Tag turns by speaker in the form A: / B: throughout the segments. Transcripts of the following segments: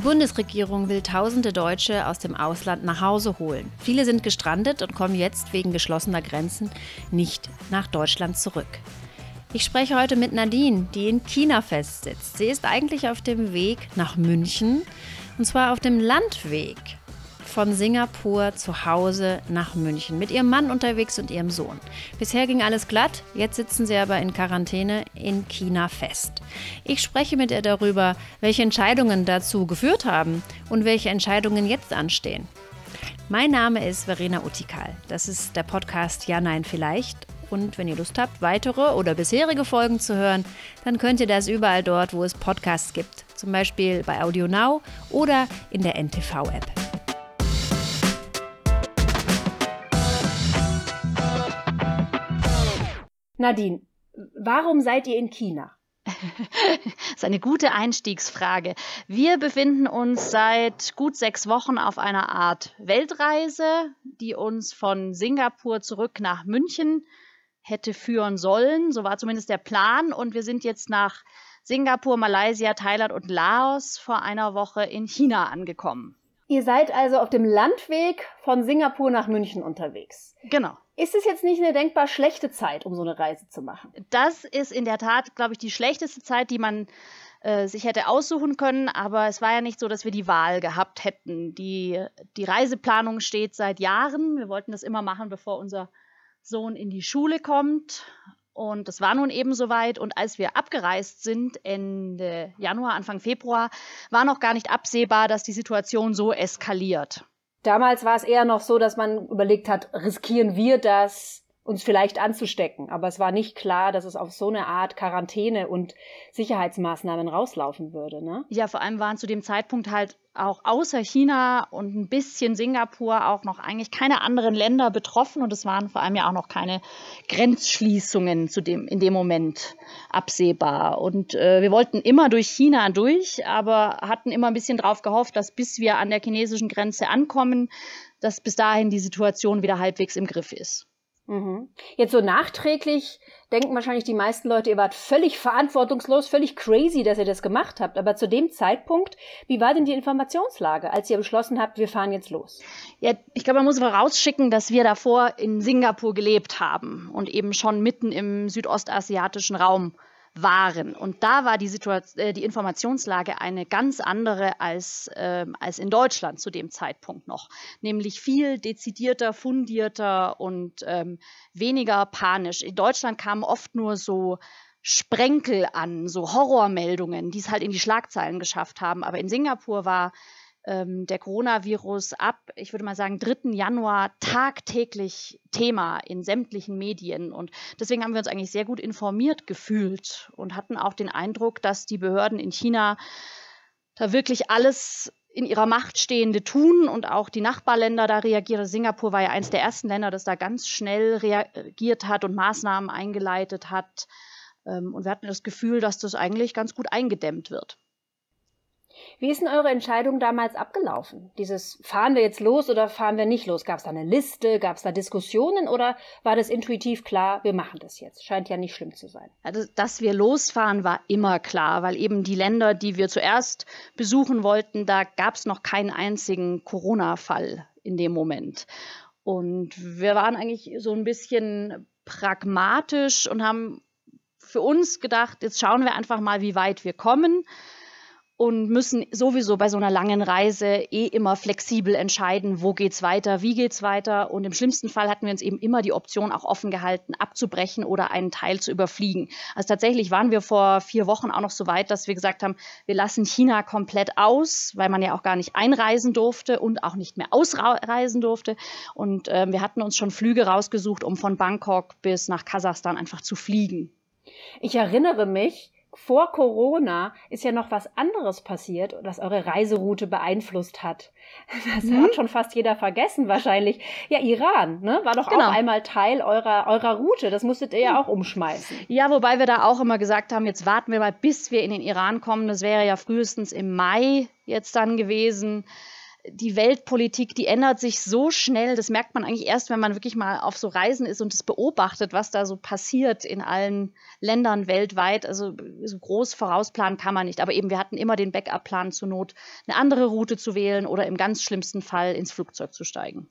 A: Die Bundesregierung will tausende Deutsche aus dem Ausland nach Hause holen. Viele sind gestrandet und kommen jetzt wegen geschlossener Grenzen nicht nach Deutschland zurück. Ich spreche heute mit Nadine, die in China festsitzt. Sie ist eigentlich auf dem Weg nach München und zwar auf dem Landweg von Singapur zu Hause nach München mit ihrem Mann unterwegs und ihrem Sohn. Bisher ging alles glatt, jetzt sitzen sie aber in Quarantäne in China fest. Ich spreche mit ihr darüber, welche Entscheidungen dazu geführt haben und welche Entscheidungen jetzt anstehen. Mein Name ist Verena Utikal. Das ist der Podcast Ja, Nein, Vielleicht. Und wenn ihr Lust habt, weitere oder bisherige Folgen zu hören, dann könnt ihr das überall dort, wo es Podcasts gibt. Zum Beispiel bei Audio Now oder in der NTV-App. Nadine, warum seid ihr in China?
B: das ist eine gute Einstiegsfrage. Wir befinden uns seit gut sechs Wochen auf einer Art Weltreise, die uns von Singapur zurück nach München hätte führen sollen. So war zumindest der Plan. Und wir sind jetzt nach Singapur, Malaysia, Thailand und Laos vor einer Woche in China angekommen.
A: Ihr seid also auf dem Landweg von Singapur nach München unterwegs.
B: Genau.
A: Ist es jetzt nicht eine denkbar schlechte Zeit, um so eine Reise zu machen?
B: Das ist in der Tat, glaube ich, die schlechteste Zeit, die man äh, sich hätte aussuchen können. Aber es war ja nicht so, dass wir die Wahl gehabt hätten. Die, die Reiseplanung steht seit Jahren. Wir wollten das immer machen, bevor unser Sohn in die Schule kommt. Und es war nun eben soweit. Und als wir abgereist sind, Ende Januar, Anfang Februar, war noch gar nicht absehbar, dass die Situation so eskaliert.
A: Damals war es eher noch so, dass man überlegt hat, riskieren wir das? uns vielleicht anzustecken. Aber es war nicht klar, dass es auf so eine Art Quarantäne und Sicherheitsmaßnahmen rauslaufen würde. Ne?
B: Ja, vor allem waren zu dem Zeitpunkt halt auch außer China und ein bisschen Singapur auch noch eigentlich keine anderen Länder betroffen und es waren vor allem ja auch noch keine Grenzschließungen zu dem, in dem Moment absehbar. Und äh, wir wollten immer durch China durch, aber hatten immer ein bisschen darauf gehofft, dass bis wir an der chinesischen Grenze ankommen, dass bis dahin die Situation wieder halbwegs im Griff ist.
A: Mhm. Jetzt so nachträglich denken wahrscheinlich die meisten Leute, ihr wart völlig verantwortungslos, völlig crazy, dass ihr das gemacht habt. Aber zu dem Zeitpunkt, wie war denn die Informationslage, als ihr beschlossen habt, wir fahren jetzt los?
B: Ja, ich glaube, man muss vorausschicken, dass wir davor in Singapur gelebt haben und eben schon mitten im südostasiatischen Raum waren. Und da war die, Situation, äh, die Informationslage eine ganz andere als, äh, als in Deutschland zu dem Zeitpunkt noch. Nämlich viel dezidierter, fundierter und ähm, weniger panisch. In Deutschland kamen oft nur so Sprenkel an, so Horrormeldungen, die es halt in die Schlagzeilen geschafft haben. Aber in Singapur war ähm, der Coronavirus ab, ich würde mal sagen, 3. Januar tagtäglich Thema in sämtlichen Medien. Und deswegen haben wir uns eigentlich sehr gut informiert gefühlt und hatten auch den Eindruck, dass die Behörden in China da wirklich alles in ihrer Macht Stehende tun und auch die Nachbarländer da reagieren. Singapur war ja eines der ersten Länder, das da ganz schnell reagiert hat und Maßnahmen eingeleitet hat. Ähm, und wir hatten das Gefühl, dass das eigentlich ganz gut eingedämmt wird.
A: Wie ist denn eure Entscheidung damals abgelaufen? Dieses fahren wir jetzt los oder fahren wir nicht los? Gab es da eine Liste? Gab es da Diskussionen oder war das intuitiv klar, wir machen das jetzt? Scheint ja nicht schlimm zu sein.
B: Also, dass wir losfahren, war immer klar, weil eben die Länder, die wir zuerst besuchen wollten, da gab es noch keinen einzigen Corona-Fall in dem Moment. Und wir waren eigentlich so ein bisschen pragmatisch und haben für uns gedacht, jetzt schauen wir einfach mal, wie weit wir kommen und müssen sowieso bei so einer langen Reise eh immer flexibel entscheiden, wo geht's weiter, wie geht's weiter. Und im schlimmsten Fall hatten wir uns eben immer die Option auch offen gehalten, abzubrechen oder einen Teil zu überfliegen. Also tatsächlich waren wir vor vier Wochen auch noch so weit, dass wir gesagt haben, wir lassen China komplett aus, weil man ja auch gar nicht einreisen durfte und auch nicht mehr ausreisen durfte. Und äh, wir hatten uns schon Flüge rausgesucht, um von Bangkok bis nach Kasachstan einfach zu fliegen.
A: Ich erinnere mich, vor Corona ist ja noch was anderes passiert, das eure Reiseroute beeinflusst hat. Das mhm. hat schon fast jeder vergessen wahrscheinlich. Ja, Iran, ne? War doch genau. auch einmal Teil eurer, eurer Route. Das musstet ihr ja mhm. auch umschmeißen.
B: Ja, wobei wir da auch immer gesagt haben, jetzt warten wir mal, bis wir in den Iran kommen. Das wäre ja frühestens im Mai jetzt dann gewesen. Die Weltpolitik, die ändert sich so schnell. Das merkt man eigentlich erst, wenn man wirklich mal auf so Reisen ist und es beobachtet, was da so passiert in allen Ländern weltweit. Also so groß vorausplanen kann man nicht. Aber eben, wir hatten immer den Backup-Plan zur Not, eine andere Route zu wählen oder im ganz schlimmsten Fall ins Flugzeug zu steigen.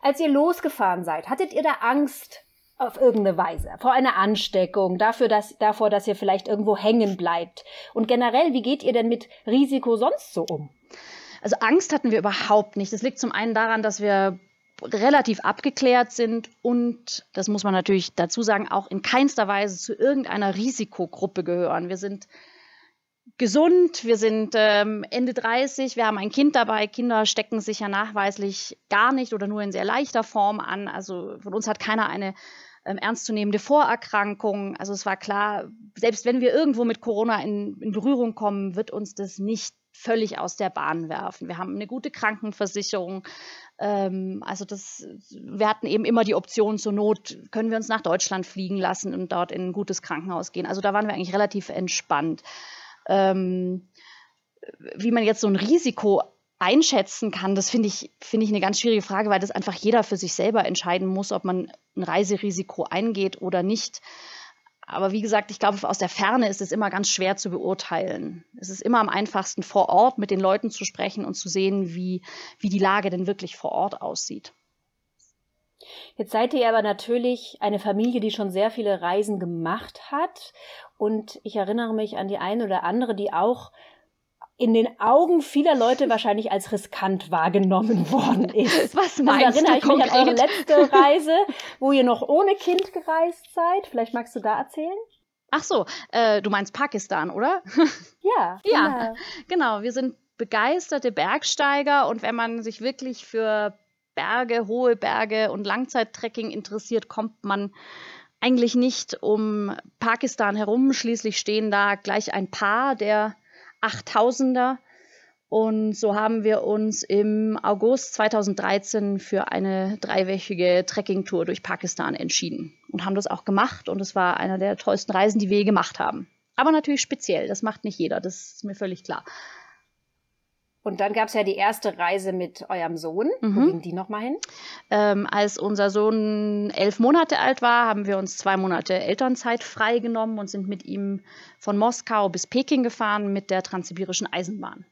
A: Als ihr losgefahren seid, hattet ihr da Angst auf irgendeine Weise vor einer Ansteckung, dafür, dass, davor, dass ihr vielleicht irgendwo hängen bleibt? Und generell, wie geht ihr denn mit Risiko sonst so um?
B: Also Angst hatten wir überhaupt nicht. Das liegt zum einen daran, dass wir relativ abgeklärt sind und, das muss man natürlich dazu sagen, auch in keinster Weise zu irgendeiner Risikogruppe gehören. Wir sind gesund, wir sind ähm, Ende 30, wir haben ein Kind dabei. Kinder stecken sich ja nachweislich gar nicht oder nur in sehr leichter Form an. Also von uns hat keiner eine ähm, ernstzunehmende Vorerkrankung. Also es war klar, selbst wenn wir irgendwo mit Corona in, in Berührung kommen, wird uns das nicht völlig aus der Bahn werfen. Wir haben eine gute Krankenversicherung. Ähm, also das, wir hatten eben immer die Option zur Not, können wir uns nach Deutschland fliegen lassen und dort in ein gutes Krankenhaus gehen. Also da waren wir eigentlich relativ entspannt. Ähm, wie man jetzt so ein Risiko einschätzen kann, das finde ich, finde ich eine ganz schwierige Frage, weil das einfach jeder für sich selber entscheiden muss, ob man ein Reiserisiko eingeht oder nicht. Aber wie gesagt, ich glaube, aus der Ferne ist es immer ganz schwer zu beurteilen. Es ist immer am einfachsten, vor Ort mit den Leuten zu sprechen und zu sehen, wie, wie die Lage denn wirklich vor Ort aussieht.
A: Jetzt seid ihr aber natürlich eine Familie, die schon sehr viele Reisen gemacht hat. Und ich erinnere mich an die eine oder andere, die auch in den Augen vieler Leute wahrscheinlich als riskant wahrgenommen worden ist.
B: Was meinst also,
A: erinnere
B: du
A: ich konkret? mich an eure letzte Reise, wo ihr noch ohne Kind gereist seid. Vielleicht magst du da erzählen?
B: Ach so, äh, du meinst Pakistan, oder?
A: Ja.
B: ja, genau. Wir sind begeisterte Bergsteiger und wenn man sich wirklich für Berge, hohe Berge und Langzeittrekking interessiert, kommt man eigentlich nicht um Pakistan herum. Schließlich stehen da gleich ein paar der 8000er. Und so haben wir uns im August 2013 für eine dreiwöchige Trekkingtour durch Pakistan entschieden und haben das auch gemacht. Und es war einer der tollsten Reisen, die wir je gemacht haben. Aber natürlich speziell, das macht nicht jeder, das ist mir völlig klar.
A: Und dann gab es ja die erste Reise mit eurem Sohn. Mhm. Wo ging die nochmal hin?
B: Ähm, als unser Sohn elf Monate alt war, haben wir uns zwei Monate Elternzeit freigenommen und sind mit ihm von Moskau bis Peking gefahren mit der Transsibirischen Eisenbahn.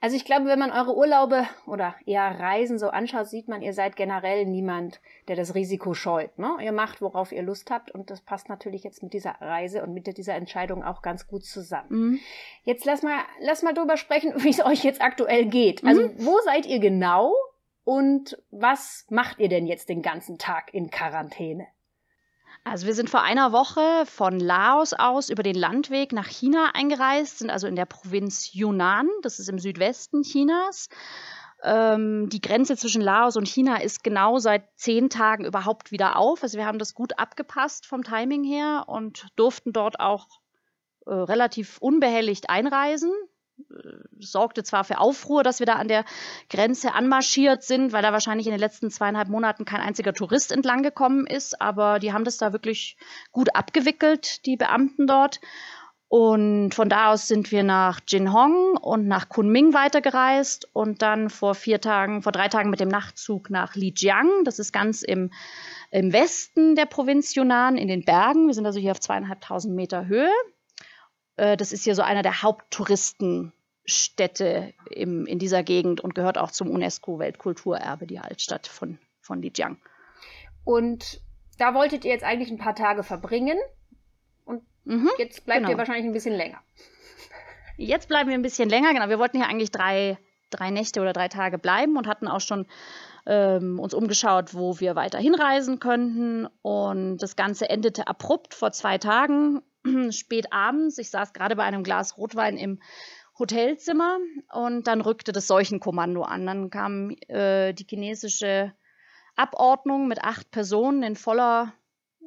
A: Also ich glaube, wenn man eure Urlaube oder eher Reisen so anschaut, sieht man, ihr seid generell niemand, der das Risiko scheut. Ne? Ihr macht, worauf ihr Lust habt und das passt natürlich jetzt mit dieser Reise und mit dieser Entscheidung auch ganz gut zusammen. Mhm. Jetzt lass mal, lass mal drüber sprechen, wie es euch jetzt aktuell geht. Also mhm. wo seid ihr genau und was macht ihr denn jetzt den ganzen Tag in Quarantäne?
B: Also wir sind vor einer Woche von Laos aus über den Landweg nach China eingereist, sind also in der Provinz Yunnan, das ist im Südwesten Chinas. Ähm, die Grenze zwischen Laos und China ist genau seit zehn Tagen überhaupt wieder auf. Also wir haben das gut abgepasst vom Timing her und durften dort auch äh, relativ unbehelligt einreisen sorgte zwar für Aufruhr, dass wir da an der Grenze anmarschiert sind, weil da wahrscheinlich in den letzten zweieinhalb Monaten kein einziger Tourist entlang gekommen ist, aber die haben das da wirklich gut abgewickelt, die Beamten dort. Und von da aus sind wir nach Jinhong und nach Kunming weitergereist und dann vor vier Tagen, vor drei Tagen mit dem Nachtzug nach Lijiang. Das ist ganz im, im Westen der Provinz Yunnan in den Bergen. Wir sind also hier auf zweieinhalbtausend Meter Höhe. Äh, das ist hier so einer der Haupttouristenstädte im, in dieser Gegend und gehört auch zum UNESCO-Weltkulturerbe, die Altstadt von, von Lijiang.
A: Und da wolltet ihr jetzt eigentlich ein paar Tage verbringen und mhm, jetzt bleibt genau. ihr wahrscheinlich ein bisschen länger.
B: Jetzt bleiben wir ein bisschen länger, genau. Wir wollten hier eigentlich drei, drei Nächte oder drei Tage bleiben und hatten auch schon ähm, uns umgeschaut, wo wir weiter hinreisen könnten. Und das Ganze endete abrupt vor zwei Tagen spät abends. Ich saß gerade bei einem Glas Rotwein im Hotelzimmer und dann rückte das Seuchenkommando an. Dann kam äh, die chinesische Abordnung mit acht Personen in voller,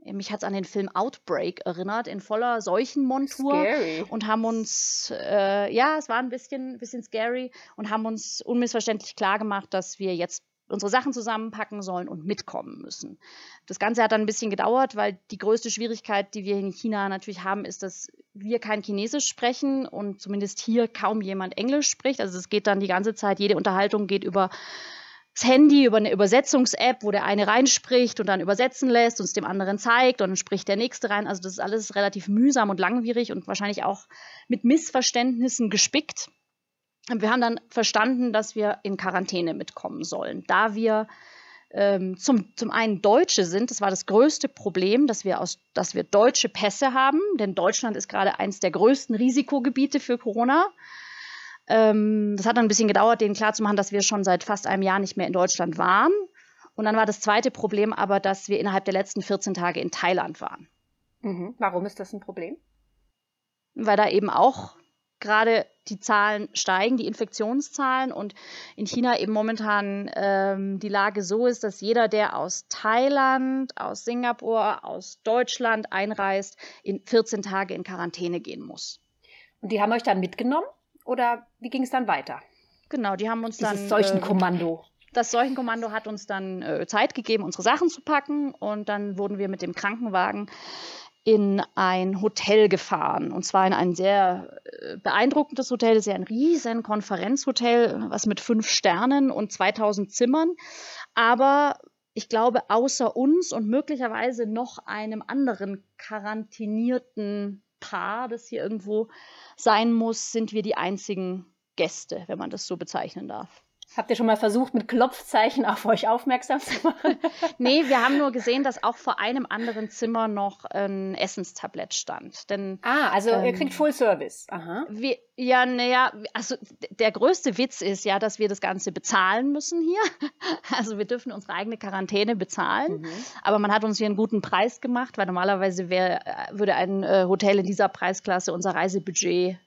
B: mich hat es an den Film Outbreak erinnert, in voller Seuchenmontur
A: scary.
B: und haben uns, äh, ja, es war ein bisschen, bisschen scary und haben uns unmissverständlich klar gemacht, dass wir jetzt unsere Sachen zusammenpacken sollen und mitkommen müssen. Das Ganze hat dann ein bisschen gedauert, weil die größte Schwierigkeit, die wir in China natürlich haben, ist, dass wir kein Chinesisch sprechen und zumindest hier kaum jemand Englisch spricht. Also es geht dann die ganze Zeit, jede Unterhaltung geht über das Handy, über eine Übersetzungs-App, wo der eine reinspricht und dann übersetzen lässt und es dem anderen zeigt und dann spricht der nächste rein. Also das ist alles relativ mühsam und langwierig und wahrscheinlich auch mit Missverständnissen gespickt wir haben dann verstanden, dass wir in Quarantäne mitkommen sollen. Da wir ähm, zum, zum einen Deutsche sind, das war das größte Problem, dass wir, aus, dass wir deutsche Pässe haben, denn Deutschland ist gerade eines der größten Risikogebiete für Corona. Ähm, das hat dann ein bisschen gedauert, denen klarzumachen, dass wir schon seit fast einem Jahr nicht mehr in Deutschland waren. Und dann war das zweite Problem aber, dass wir innerhalb der letzten 14 Tage in Thailand waren.
A: Mhm. Warum ist das ein Problem?
B: Weil da eben auch gerade die Zahlen steigen, die Infektionszahlen und in China eben momentan ähm, die Lage so ist, dass jeder, der aus Thailand, aus Singapur, aus Deutschland einreist, in 14 Tage in Quarantäne gehen muss.
A: Und die haben euch dann mitgenommen oder wie ging es dann weiter?
B: Genau, die haben uns
A: Dieses
B: dann.
A: Seuchenkommando.
B: Äh, das Seuchenkommando hat uns dann äh, Zeit gegeben, unsere Sachen zu packen und dann wurden wir mit dem Krankenwagen in ein Hotel gefahren. Und zwar in ein sehr äh, beeindruckendes Hotel. Ja ein riesen Konferenzhotel, was mit fünf Sternen und 2000 Zimmern. Aber ich glaube, außer uns und möglicherweise noch einem anderen quarantinierten Paar, das hier irgendwo sein muss, sind wir die einzigen Gäste, wenn man das so bezeichnen darf.
A: Habt ihr schon mal versucht, mit Klopfzeichen auf euch aufmerksam zu machen?
B: nee, wir haben nur gesehen, dass auch vor einem anderen Zimmer noch ein Essenstablett stand. Denn,
A: ah, also ähm, ihr kriegt Full Service. Aha.
B: Wir, ja, naja, also der größte Witz ist ja, dass wir das Ganze bezahlen müssen hier. Also wir dürfen unsere eigene Quarantäne bezahlen. Mhm. Aber man hat uns hier einen guten Preis gemacht, weil normalerweise wär, würde ein äh, Hotel in dieser Preisklasse unser Reisebudget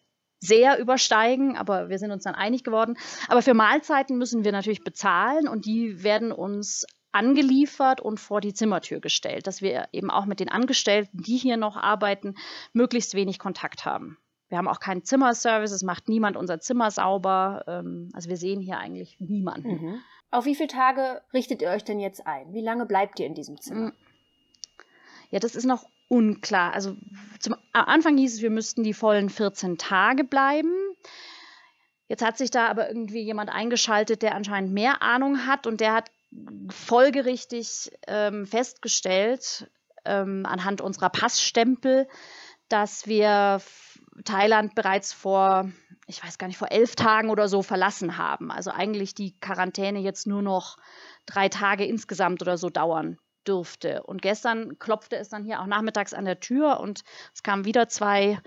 B: sehr übersteigen, aber wir sind uns dann einig geworden. Aber für Mahlzeiten müssen wir natürlich bezahlen und die werden uns angeliefert und vor die Zimmertür gestellt, dass wir eben auch mit den Angestellten, die hier noch arbeiten, möglichst wenig Kontakt haben. Wir haben auch keinen Zimmerservice, es macht niemand unser Zimmer sauber. Ähm, also wir sehen hier eigentlich niemanden.
A: Mhm. Auf wie viele Tage richtet ihr euch denn jetzt ein? Wie lange bleibt ihr in diesem Zimmer?
B: Ja, das ist noch unklar. Also zum am Anfang hieß es, wir müssten die vollen 14 Tage bleiben. Jetzt hat sich da aber irgendwie jemand eingeschaltet, der anscheinend mehr Ahnung hat und der hat folgerichtig ähm, festgestellt, ähm, anhand unserer Passstempel, dass wir Thailand bereits vor, ich weiß gar nicht, vor elf Tagen oder so verlassen haben. Also eigentlich die Quarantäne jetzt nur noch drei Tage insgesamt oder so dauern dürfte. Und gestern klopfte es dann hier auch nachmittags an der Tür und es kamen wieder zwei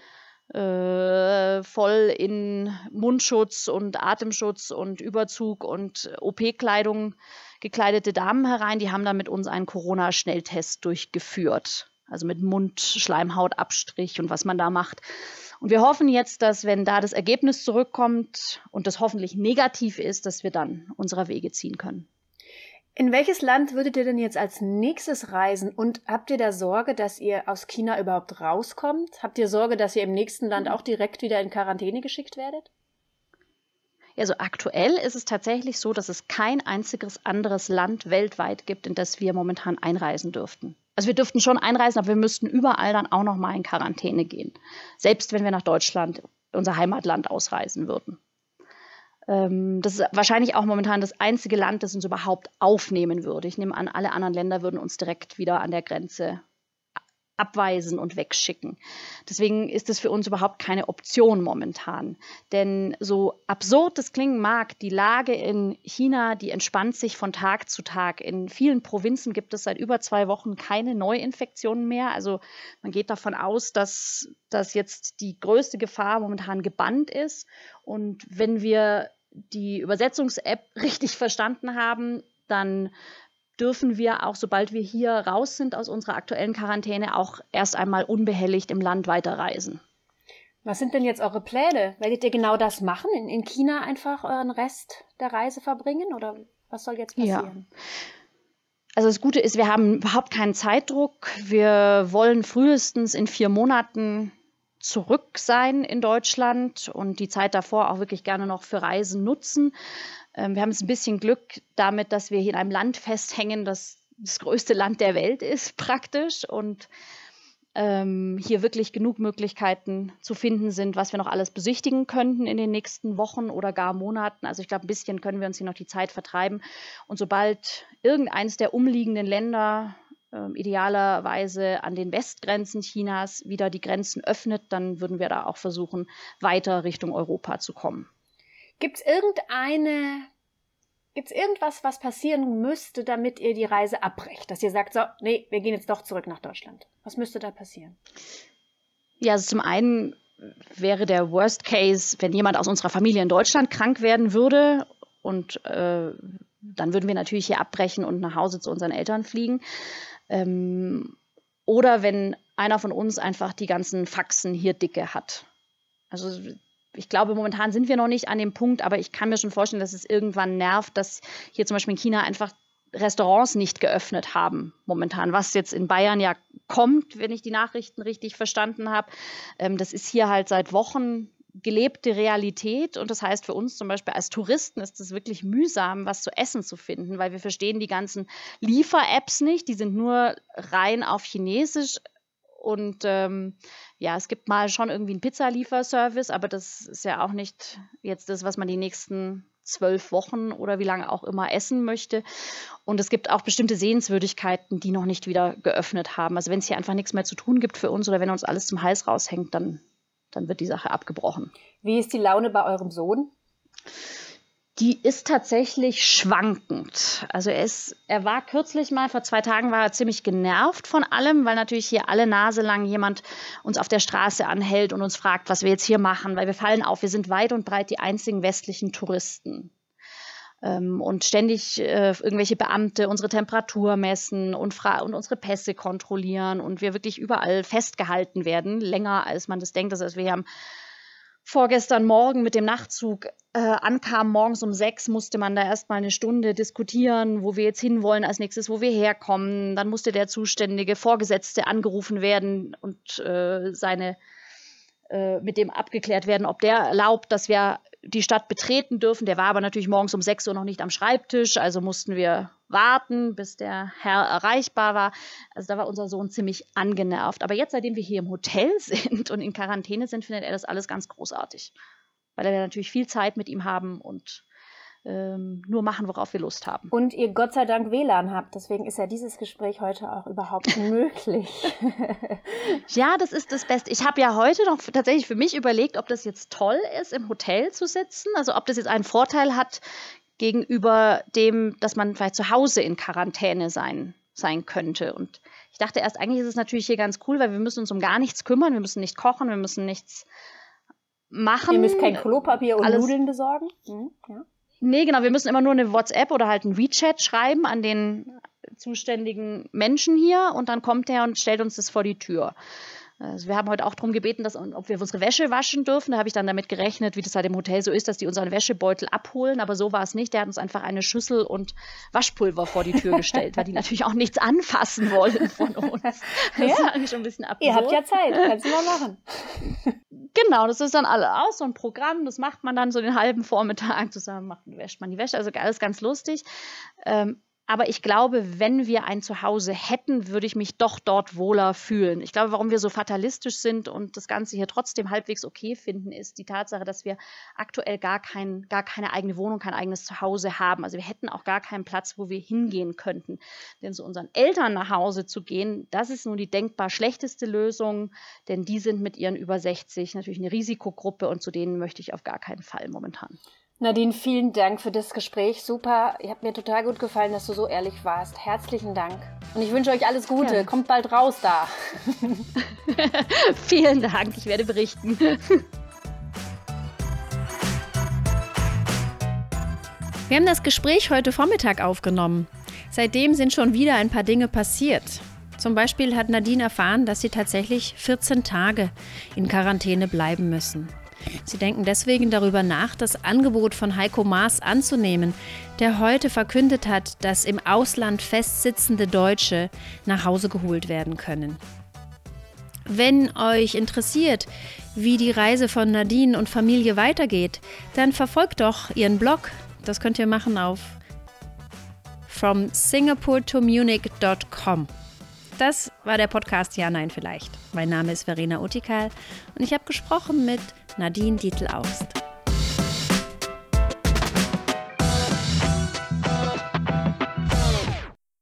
B: äh, voll in Mundschutz und Atemschutz und Überzug und OP-Kleidung gekleidete Damen herein. Die haben dann mit uns einen Corona-Schnelltest durchgeführt. Also mit Mundschleimhautabstrich und was man da macht. Und wir hoffen jetzt, dass wenn da das Ergebnis zurückkommt und das hoffentlich negativ ist, dass wir dann unserer Wege ziehen können.
A: In welches Land würdet ihr denn jetzt als nächstes reisen und habt ihr da Sorge, dass ihr aus China überhaupt rauskommt? Habt ihr Sorge, dass ihr im nächsten Land auch direkt wieder in Quarantäne geschickt werdet?
B: Also aktuell ist es tatsächlich so, dass es kein einziges anderes Land weltweit gibt, in das wir momentan einreisen dürften. Also wir dürften schon einreisen, aber wir müssten überall dann auch noch mal in Quarantäne gehen. Selbst wenn wir nach Deutschland, unser Heimatland, ausreisen würden. Ähm, das ist wahrscheinlich auch momentan das einzige Land, das uns überhaupt aufnehmen würde. Ich nehme an, alle anderen Länder würden uns direkt wieder an der Grenze abweisen und wegschicken. Deswegen ist es für uns überhaupt keine Option momentan. Denn so absurd es klingen mag, die Lage in China, die entspannt sich von Tag zu Tag. In vielen Provinzen gibt es seit über zwei Wochen keine Neuinfektionen mehr. Also man geht davon aus, dass, dass jetzt die größte Gefahr momentan gebannt ist. Und wenn wir die Übersetzungs-App richtig verstanden haben, dann dürfen wir auch, sobald wir hier raus sind aus unserer aktuellen Quarantäne, auch erst einmal unbehelligt im Land weiterreisen.
A: Was sind denn jetzt eure Pläne? Werdet ihr genau das machen? In, in China einfach euren Rest der Reise verbringen? Oder was soll jetzt passieren?
B: Ja. Also das Gute ist, wir haben überhaupt keinen Zeitdruck. Wir wollen frühestens in vier Monaten zurück sein in Deutschland und die Zeit davor auch wirklich gerne noch für Reisen nutzen. Ähm, wir haben jetzt ein bisschen Glück damit, dass wir hier in einem Land festhängen, das das größte Land der Welt ist praktisch und ähm, hier wirklich genug Möglichkeiten zu finden sind, was wir noch alles besichtigen könnten in den nächsten Wochen oder gar Monaten. Also ich glaube, ein bisschen können wir uns hier noch die Zeit vertreiben. Und sobald irgendeines der umliegenden Länder äh, idealerweise an den Westgrenzen Chinas wieder die Grenzen öffnet, dann würden wir da auch versuchen, weiter Richtung Europa zu kommen.
A: Gibt es irgendeine Gibt es irgendwas, was passieren müsste, damit ihr die Reise abbrecht? Dass ihr sagt, so, nee, wir gehen jetzt doch zurück nach Deutschland. Was müsste da passieren?
B: Ja, also zum einen wäre der Worst Case, wenn jemand aus unserer Familie in Deutschland krank werden würde und äh, dann würden wir natürlich hier abbrechen und nach Hause zu unseren Eltern fliegen. Ähm, oder wenn einer von uns einfach die ganzen Faxen hier dicke hat. Also ich glaube, momentan sind wir noch nicht an dem Punkt, aber ich kann mir schon vorstellen, dass es irgendwann nervt, dass hier zum Beispiel in China einfach Restaurants nicht geöffnet haben momentan, was jetzt in Bayern ja kommt, wenn ich die Nachrichten richtig verstanden habe. Ähm, das ist hier halt seit Wochen gelebte Realität und das heißt für uns zum Beispiel als Touristen ist es wirklich mühsam, was zu essen zu finden, weil wir verstehen die ganzen Liefer-Apps nicht, die sind nur rein auf Chinesisch und ähm, ja, es gibt mal schon irgendwie einen Pizzalieferservice, aber das ist ja auch nicht jetzt das, was man die nächsten zwölf Wochen oder wie lange auch immer essen möchte. Und es gibt auch bestimmte Sehenswürdigkeiten, die noch nicht wieder geöffnet haben. Also wenn es hier einfach nichts mehr zu tun gibt für uns oder wenn uns alles zum Hals raushängt, dann, dann wird die Sache abgebrochen.
A: Wie ist die Laune bei eurem Sohn?
B: die ist tatsächlich schwankend. Also er, ist, er war kürzlich mal, vor zwei Tagen war er ziemlich genervt von allem, weil natürlich hier alle Nase lang jemand uns auf der Straße anhält und uns fragt, was wir jetzt hier machen, weil wir fallen auf, wir sind weit und breit die einzigen westlichen Touristen. Ähm, und ständig äh, irgendwelche Beamte unsere Temperatur messen und, und unsere Pässe kontrollieren und wir wirklich überall festgehalten werden, länger als man das denkt. Also wir haben vorgestern Morgen mit dem Nachtzug äh, ankam, morgens um sechs, musste man da erstmal eine Stunde diskutieren, wo wir jetzt hinwollen als nächstes, wo wir herkommen. Dann musste der zuständige Vorgesetzte angerufen werden und äh, seine äh, mit dem abgeklärt werden, ob der erlaubt, dass wir die Stadt betreten dürfen. Der war aber natürlich morgens um 6 Uhr noch nicht am Schreibtisch, also mussten wir warten, bis der Herr erreichbar war. Also da war unser Sohn ziemlich angenervt. Aber jetzt, seitdem wir hier im Hotel sind und in Quarantäne sind, findet er das alles ganz großartig. Weil wir natürlich viel Zeit mit ihm haben und ähm, nur machen, worauf wir Lust haben.
A: Und ihr Gott sei Dank WLAN habt. Deswegen ist ja dieses Gespräch heute auch überhaupt möglich.
B: ja, das ist das Beste. Ich habe ja heute noch tatsächlich für mich überlegt, ob das jetzt toll ist, im Hotel zu sitzen. Also ob das jetzt einen Vorteil hat gegenüber dem, dass man vielleicht zu Hause in Quarantäne sein, sein könnte. Und ich dachte erst, eigentlich ist es natürlich hier ganz cool, weil wir müssen uns um gar nichts kümmern. Wir müssen nicht kochen, wir müssen nichts machen. Ihr
A: müsst kein Klopapier und Alles, Nudeln besorgen. Mhm, ja.
B: Nee, genau, wir müssen immer nur eine WhatsApp oder halt ein WeChat schreiben an den zuständigen Menschen hier und dann kommt er und stellt uns das vor die Tür. Also wir haben heute auch darum gebeten, dass, ob wir unsere Wäsche waschen dürfen. Da habe ich dann damit gerechnet, wie das halt im Hotel so ist, dass die unseren Wäschebeutel abholen. Aber so war es nicht. Der hat uns einfach eine Schüssel und Waschpulver vor die Tür gestellt, weil die natürlich auch nichts anfassen wollen von uns. Das
A: ja. ist eigentlich schon ein bisschen absurd. Ihr habt ja Zeit, kannst du mal machen.
B: Genau, das ist dann alles aus, so ein Programm, das macht man dann so den halben Vormittag zusammen, macht, wäscht man die Wäsche, also alles ganz lustig. Ähm, aber ich glaube, wenn wir ein Zuhause hätten, würde ich mich doch dort wohler fühlen. Ich glaube, warum wir so fatalistisch sind und das Ganze hier trotzdem halbwegs okay finden, ist die Tatsache, dass wir aktuell gar, kein, gar keine eigene Wohnung, kein eigenes Zuhause haben. Also wir hätten auch gar keinen Platz, wo wir hingehen könnten. Denn zu unseren Eltern nach Hause zu gehen, das ist nun die denkbar schlechteste Lösung, denn die sind mit ihren über 60 natürlich eine Risikogruppe und zu denen möchte ich auf gar keinen Fall momentan.
A: Nadine, vielen Dank für das Gespräch. Super. Ihr habt mir total gut gefallen, dass du so ehrlich warst. Herzlichen Dank. Und ich wünsche euch alles Gute. Ja. Kommt bald raus da.
B: vielen Dank. Ich werde berichten.
A: Wir haben das Gespräch heute Vormittag aufgenommen. Seitdem sind schon wieder ein paar Dinge passiert. Zum Beispiel hat Nadine erfahren, dass sie tatsächlich 14 Tage in Quarantäne bleiben müssen. Sie denken deswegen darüber nach, das Angebot von Heiko Maas anzunehmen, der heute verkündet hat, dass im Ausland festsitzende Deutsche nach Hause geholt werden können. Wenn euch interessiert, wie die Reise von Nadine und Familie weitergeht, dann verfolgt doch ihren Blog Das könnt ihr machen auf from Singapore to Munich.com. Das war der Podcast Ja, Nein, Vielleicht. Mein Name ist Verena Utikal und ich habe gesprochen mit Nadine Dietl-Aust.